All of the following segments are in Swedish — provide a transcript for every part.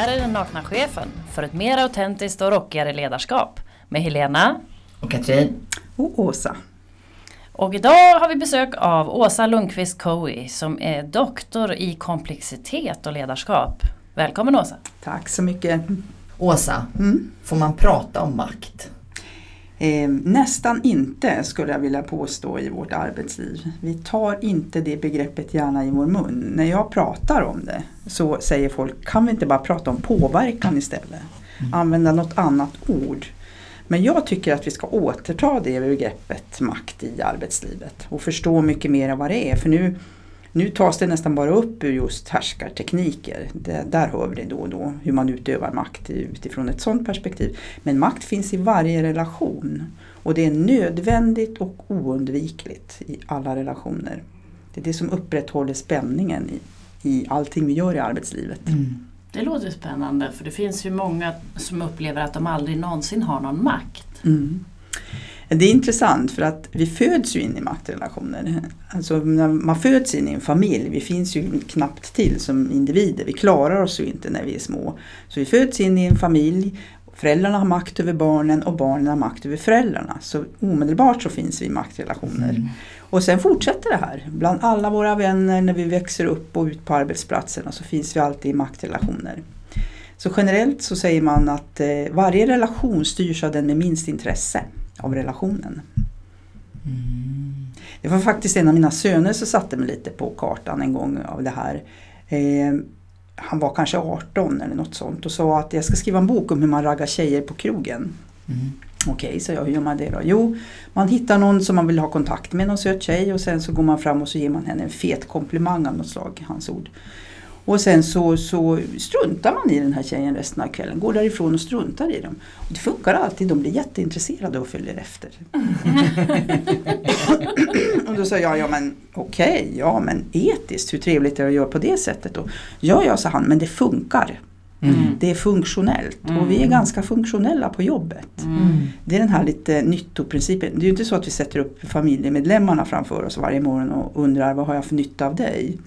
här är den nakna chefen för ett mer autentiskt och rockigare ledarskap med Helena och Katrin och Åsa. Och idag har vi besök av Åsa Lundqvist Coe som är doktor i komplexitet och ledarskap. Välkommen Åsa! Tack så mycket! Åsa, mm? får man prata om makt? Eh, nästan inte skulle jag vilja påstå i vårt arbetsliv. Vi tar inte det begreppet gärna i vår mun. När jag pratar om det så säger folk, kan vi inte bara prata om påverkan istället? Mm. Använda något annat ord. Men jag tycker att vi ska återta det begreppet makt i arbetslivet och förstå mycket mer vad det är. För nu, nu tas det nästan bara upp ur just härskartekniker. Det, där hör vi det då och då, hur man utövar makt utifrån ett sådant perspektiv. Men makt finns i varje relation och det är nödvändigt och oundvikligt i alla relationer. Det är det som upprätthåller spänningen i, i allting vi gör i arbetslivet. Mm. Det låter spännande för det finns ju många som upplever att de aldrig någonsin har någon makt. Mm. Det är intressant för att vi föds ju in i maktrelationer. Alltså när man föds in i en familj, vi finns ju knappt till som individer. Vi klarar oss ju inte när vi är små. Så vi föds in i en familj, föräldrarna har makt över barnen och barnen har makt över föräldrarna. Så omedelbart så finns vi i maktrelationer. Mm. Och sen fortsätter det här. Bland alla våra vänner när vi växer upp och ut på arbetsplatserna så finns vi alltid i maktrelationer. Så generellt så säger man att eh, varje relation styrs av den med minst intresse av relationen. Mm. Det var faktiskt en av mina söner som satte mig lite på kartan en gång av det här. Eh, han var kanske 18 eller något sånt och sa att jag ska skriva en bok om hur man raggar tjejer på krogen. Mm. Okej, okay, så jag, hur gör man det då? Jo, man hittar någon som man vill ha kontakt med, någon söt tjej och sen så går man fram och så ger man henne en fet komplimang av något slag, hans ord. Och sen så, så struntar man i den här tjejen resten av kvällen, går därifrån och struntar i dem. Och det funkar alltid, de blir jätteintresserade och följer efter. och då sa jag, ja men okej, okay, ja men etiskt, hur trevligt är det att göra på det sättet då? Ja, ja, sa han, men det funkar. Mm. Det är funktionellt mm. och vi är mm. ganska funktionella på jobbet. Mm. Det är den här lite nyttoprincipen. Det är ju inte så att vi sätter upp familjemedlemmarna framför oss varje morgon och undrar vad har jag för nytta av dig?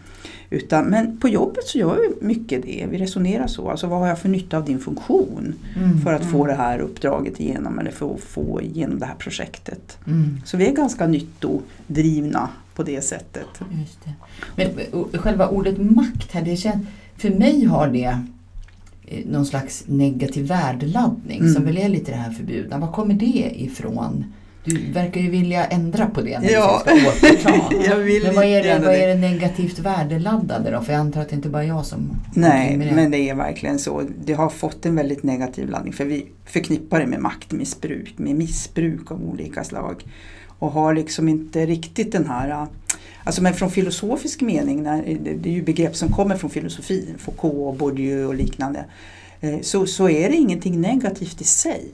Utan, men på jobbet så gör vi mycket det. Vi resonerar så. Alltså vad har jag för nytta av din funktion mm, för att mm. få det här uppdraget igenom eller för att få igenom det här projektet. Mm. Så vi är ganska nyttodrivna på det sättet. Just det. Men själva ordet makt här, det känns, för mig har det eh, någon slags negativ värdeladdning som mm. väl är lite det här förbjudna. Var kommer det ifrån? Du verkar ju vilja ändra på det när ja. vi ska återta. jag vill men vad är, det, vad är det negativt värdeladdade då? För jag antar att det inte bara är jag som Nej, det. men det är verkligen så. Det har fått en väldigt negativ laddning för vi förknippar det med maktmissbruk, med missbruk av olika slag. Och har liksom inte riktigt den här Alltså men från filosofisk mening, det är ju begrepp som kommer från filosofin, Foucault, Bourdieu och liknande. Eh, så, så är det ingenting negativt i sig,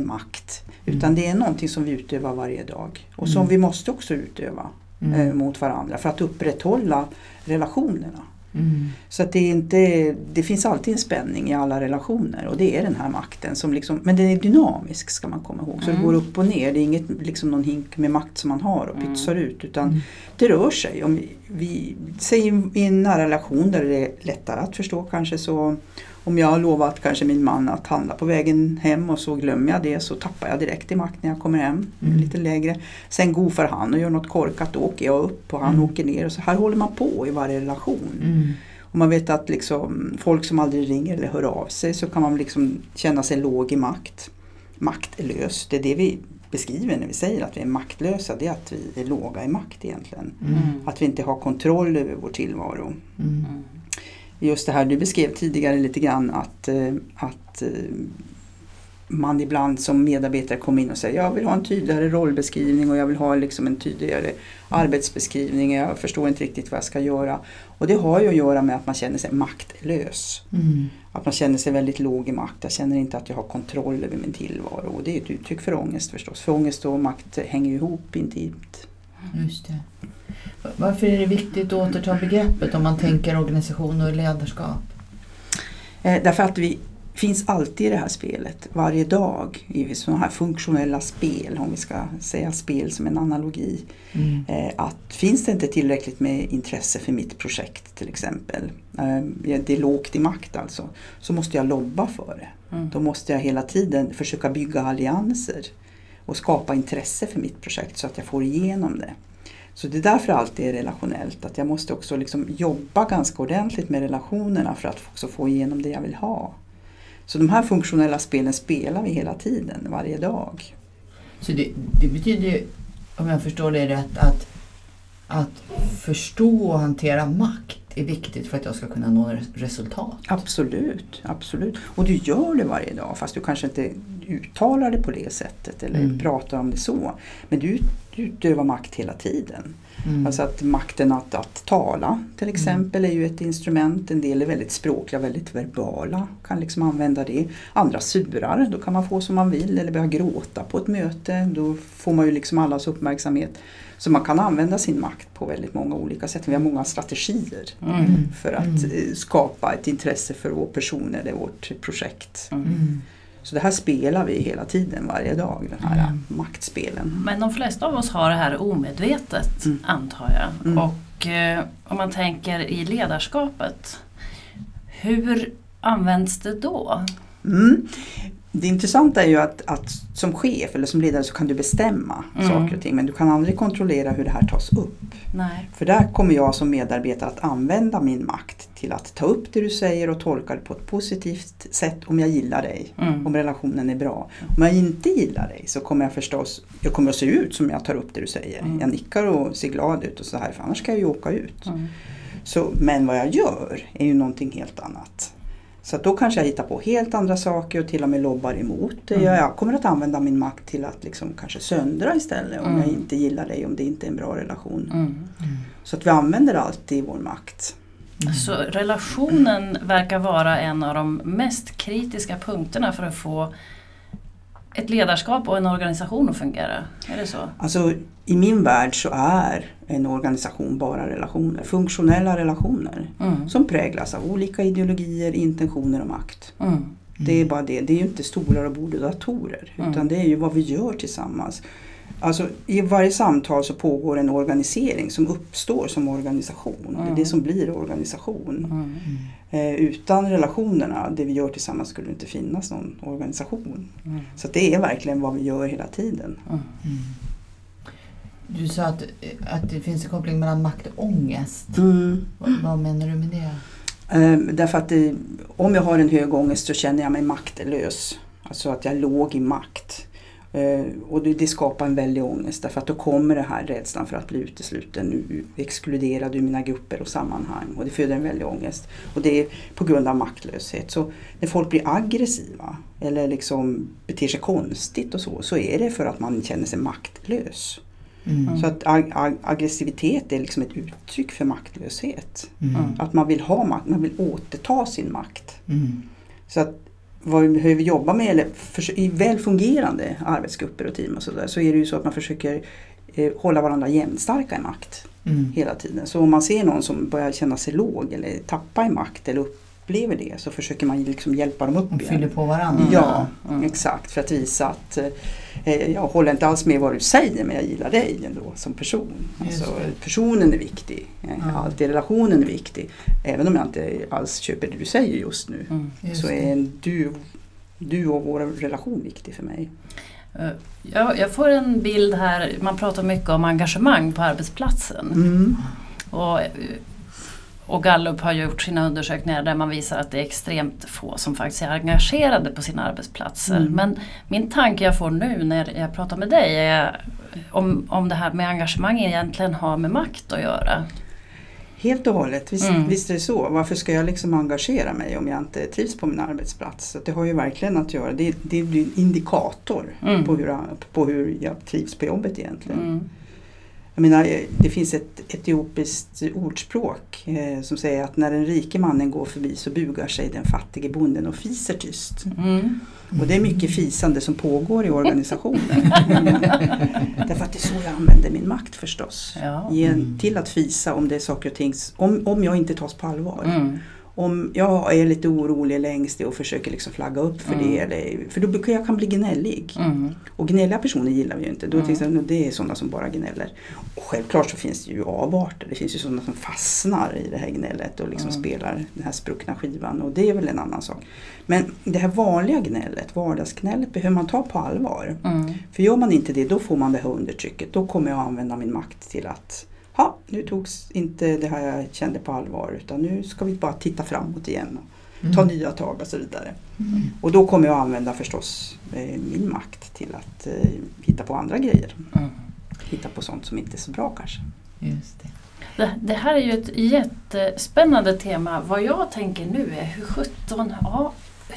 makt. Utan mm. det är någonting som vi utövar varje dag och som mm. vi måste också utöva mm. eh, mot varandra för att upprätthålla relationerna. Mm. Så att det, är inte, det finns alltid en spänning i alla relationer och det är den här makten. Som liksom, men den är dynamisk ska man komma ihåg. Så det går upp och ner. Det är inget liksom någon hink med makt som man har och pytsar ut. Utan det rör sig. Om vi, vi, säg i en nära relation där det är lättare att förstå kanske så om jag har lovat kanske min man att handla på vägen hem och så glömmer jag det så tappar jag direkt i makt när jag kommer hem. Mm. Lite lägre. Sen gofar han och gör något korkat då åker jag upp och han mm. åker ner. Och så här håller man på i varje relation. Mm. Och man vet att liksom, folk som aldrig ringer eller hör av sig så kan man liksom känna sig låg i makt. Maktlös, det är det vi beskriver när vi säger att vi är maktlösa. Det är att vi är låga i makt egentligen. Mm. Att vi inte har kontroll över vår tillvaro. Mm just det här du beskrev tidigare lite grann att, eh, att eh, man ibland som medarbetare kommer in och säger jag vill ha en tydligare rollbeskrivning och jag vill ha liksom en tydligare arbetsbeskrivning. Jag förstår inte riktigt vad jag ska göra. Och det har ju att göra med att man känner sig maktlös. Mm. Att man känner sig väldigt låg i makt. Jag känner inte att jag har kontroll över min tillvaro. Och det är ett uttryck för ångest förstås. För ångest och makt hänger ihop intimt. Just det. Varför är det viktigt att återta begreppet om man tänker organisation och ledarskap? Eh, därför att vi finns alltid i det här spelet, varje dag, i sådana här funktionella spel, om vi ska säga spel som en analogi. Mm. Eh, att finns det inte tillräckligt med intresse för mitt projekt till exempel, eh, det är lågt i makt alltså, så måste jag lobba för det. Mm. Då måste jag hela tiden försöka bygga allianser och skapa intresse för mitt projekt så att jag får igenom det. Så det är därför allt är relationellt, att jag måste också liksom jobba ganska ordentligt med relationerna för att också få igenom det jag vill ha. Så de här funktionella spelen spelar vi hela tiden, varje dag. Så det, det betyder om jag förstår det rätt, att, att förstå och hantera makt är viktigt för att jag ska kunna nå res- resultat. Absolut, absolut. Och du gör det varje dag fast du kanske inte uttalar det på det sättet eller Mm. pratar om det så. Men du, du utövar makt hela tiden. Mm. Alltså att makten att, att tala till exempel är ju ett instrument. En del är väldigt språkliga, väldigt verbala, kan liksom använda det. Andra surar, då kan man få som man vill eller börja gråta på ett möte. Då får man ju liksom allas uppmärksamhet. Så man kan använda sin makt på väldigt många olika sätt. Vi har många strategier Mm. för att Mm. eh, skapa ett intresse för vår person eller vårt projekt. Så det här spelar vi hela tiden, varje dag, den här Mm. maktspelen. Men de flesta av oss har det här omedvetet Mm. antar jag. Mm. Och eh, om man tänker i ledarskapet, hur används det då? Mm. Det intressanta är ju att, att som chef eller som ledare så kan du bestämma Mm. saker och ting men du kan aldrig kontrollera hur det här tas upp. Nej. För där kommer jag som medarbetare att använda min makt till att ta upp det du säger och tolka det på ett positivt sätt om jag gillar dig. Mm. Om relationen är bra. Om jag inte gillar dig så kommer jag förstås, jag kommer att se ut som jag tar upp det du säger. Mm. Jag nickar och ser glad ut och så här för annars ska jag ju åka ut. Mm. Så, men vad jag gör är ju någonting helt annat. Så då kanske jag hittar på helt andra saker och till och med lobbar emot det. Mm. Jag kommer att använda min makt till att liksom kanske söndra istället om Mm. jag inte gillar dig, om det inte är en bra relation. Mm. Så att vi använder alltid vår makt. Mm. Så relationen verkar vara en av de mest kritiska punkterna för att få ett ledarskap och en organisation att fungera. Är det så? Alltså i min värld så är en organisation bara relationer, funktionella relationer. Mm. Som präglas av olika ideologier, intentioner och makt. Mm. Det är bara det. Det är ju inte stolar och bord och datorer. Mm. Utan det är ju vad vi gör tillsammans. Alltså, I varje samtal så pågår en organisering som uppstår som organisation. Det är Mm. det som blir organisation. Mm. Eh, utan relationerna, det vi gör tillsammans, skulle det inte finnas någon organisation. Mm. Så att det är verkligen vad vi gör hela tiden. Mm. Mm. Du sa att, att det finns en koppling mellan makt och ångest. Vad, vad menar du med det? Eh, därför att det, om jag har en hög ångest så känner jag mig maktlös. Alltså att jag låg i makt. Eh, och det, det skapar en väldig ångest därför att då kommer det här rädslan för att bli utesluten, exkluderad ur mina grupper och sammanhang. Och det föder en väldig ångest. Och det är på grund av maktlöshet. Så när folk blir aggressiva eller liksom beter sig konstigt och så, så är det för att man känner sig maktlös. Mm. Så att ag- ag- aggressivitet är liksom ett uttryck för maktlöshet. Mm. Att man vill ha makt, man vill återta sin makt. Mm. Så att vad vi behöver jobba med, eller för, i väl fungerande arbetsgrupper och team och sådär, så är det ju så att man försöker eh, hålla varandra jämnstarka i makt Mm. hela tiden. Så om man ser någon som börjar känna sig låg eller tappa i makt eller upplever det så försöker man liksom hjälpa dem upp Och fyller på varandra. Ja, Mm. exakt. För att visa att eh, jag håller inte alls med vad du säger men jag gillar dig ändå som person. Alltså, personen är viktig. Ja. Alltid relationen är viktig. Även om jag inte alls köper det du säger just nu. Mm. Just så är en, du, du och vår relation viktig för mig. Eh, Jag, jag får en bild här, man pratar mycket om engagemang på arbetsplatsen. Mm. Och, eh, och Gallup har gjort sina undersökningar där man visar att det är extremt få som faktiskt är engagerade på sina arbetsplatser. Mm. Men min tanke jag får nu när jag pratar med dig är om, om det här med engagemang egentligen har med makt att göra. Helt och hållet, visst, Mm. visst är det så. Varför ska jag liksom engagera mig om jag inte trivs på min arbetsplats? Så det har ju verkligen att göra, det, det blir en indikator Mm. på, hur, på hur jag trivs på jobbet egentligen. Jag menar, eh, det finns ett etiopiskt ordspråk eh, som säger att när den rike mannen går förbi så bugar sig den fattige bonden och fiser tyst. Mm. Och det är mycket fisande som pågår i organisationen. Därför att det är så jag använder min makt förstås. Ja. Ge Mm. till att fisa om det är saker och ting, om, om jag inte tas på allvar. Mm. Om jag är lite orolig längst det och försöker liksom flagga upp för Mm. det. Eller, för då brukar jag kan bli gnällig. Mm. Och gnälliga personer gillar vi ju inte. Då Mm. mm. jag, det är sådana som bara gnäller. Och självklart så finns det ju avarter. Det finns ju sådana som fastnar i det här gnället och liksom Mm. spelar den här spruckna skivan. Och det är väl en annan sak. Men det här vanliga gnället, vardagsgnället, behöver man ta på allvar. Mm. För gör man inte det, då får man det här undertrycket. Då kommer jag använda min makt till att Ja, nu togs inte det här jag kände på allvar utan nu ska vi bara titta framåt igen och ta nya tag och så vidare. Mm. Och då kommer jag använda förstås eh, min makt till att eh, hitta på andra grejer. Mm. Hitta på sånt som inte är så bra kanske. Just det. Det, det här är ju ett jättespännande tema. Vad jag tänker nu är hur sjutton, ja,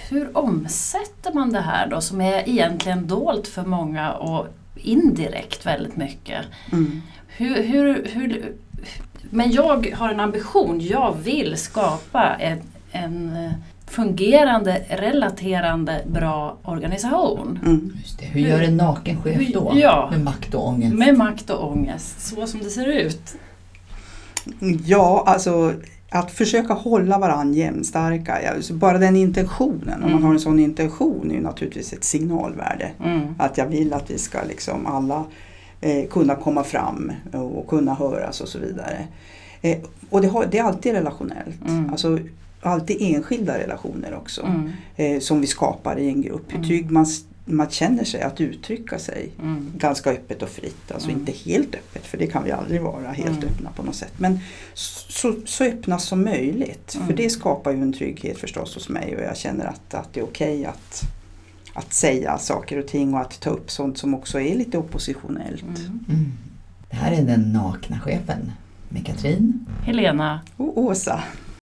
hur omsätter man det här då som är egentligen dolt för många och indirekt väldigt mycket. Mm. Hur, hur, hur, men jag har en ambition, jag vill skapa en, en fungerande, relaterande, bra organisation. Mm. Just det. Hur gör en naken chef Hur- då? ja. Med makt och ångest? Med makt och ångest, så som det ser ut. Ja, alltså att försöka hålla varandra jämnstarka. Bara den intentionen, om man Mm. har en sån intention är ju naturligtvis ett signalvärde. Mm. Att jag vill att vi ska liksom alla eh, kunna komma fram och kunna höras och så vidare. Eh, och det, har, det är alltid relationellt. Mm. Alltså, alltid enskilda relationer också. Mm. Eh, som vi skapar i en grupp. Hur Mm. trygg man, man känner sig att uttrycka sig. Mm. Ganska öppet och fritt. Alltså Mm. inte helt öppet för det kan vi aldrig vara helt Mm. öppna på något sätt. Men så, så öppna som möjligt. Mm. För det skapar ju en trygghet förstås hos mig och jag känner att, att det är okej att, att säga saker och ting och att ta upp sånt som också är lite oppositionellt. Mm. Mm. Det här är den nakna chefen med Katrin. Helena, Och Åsa,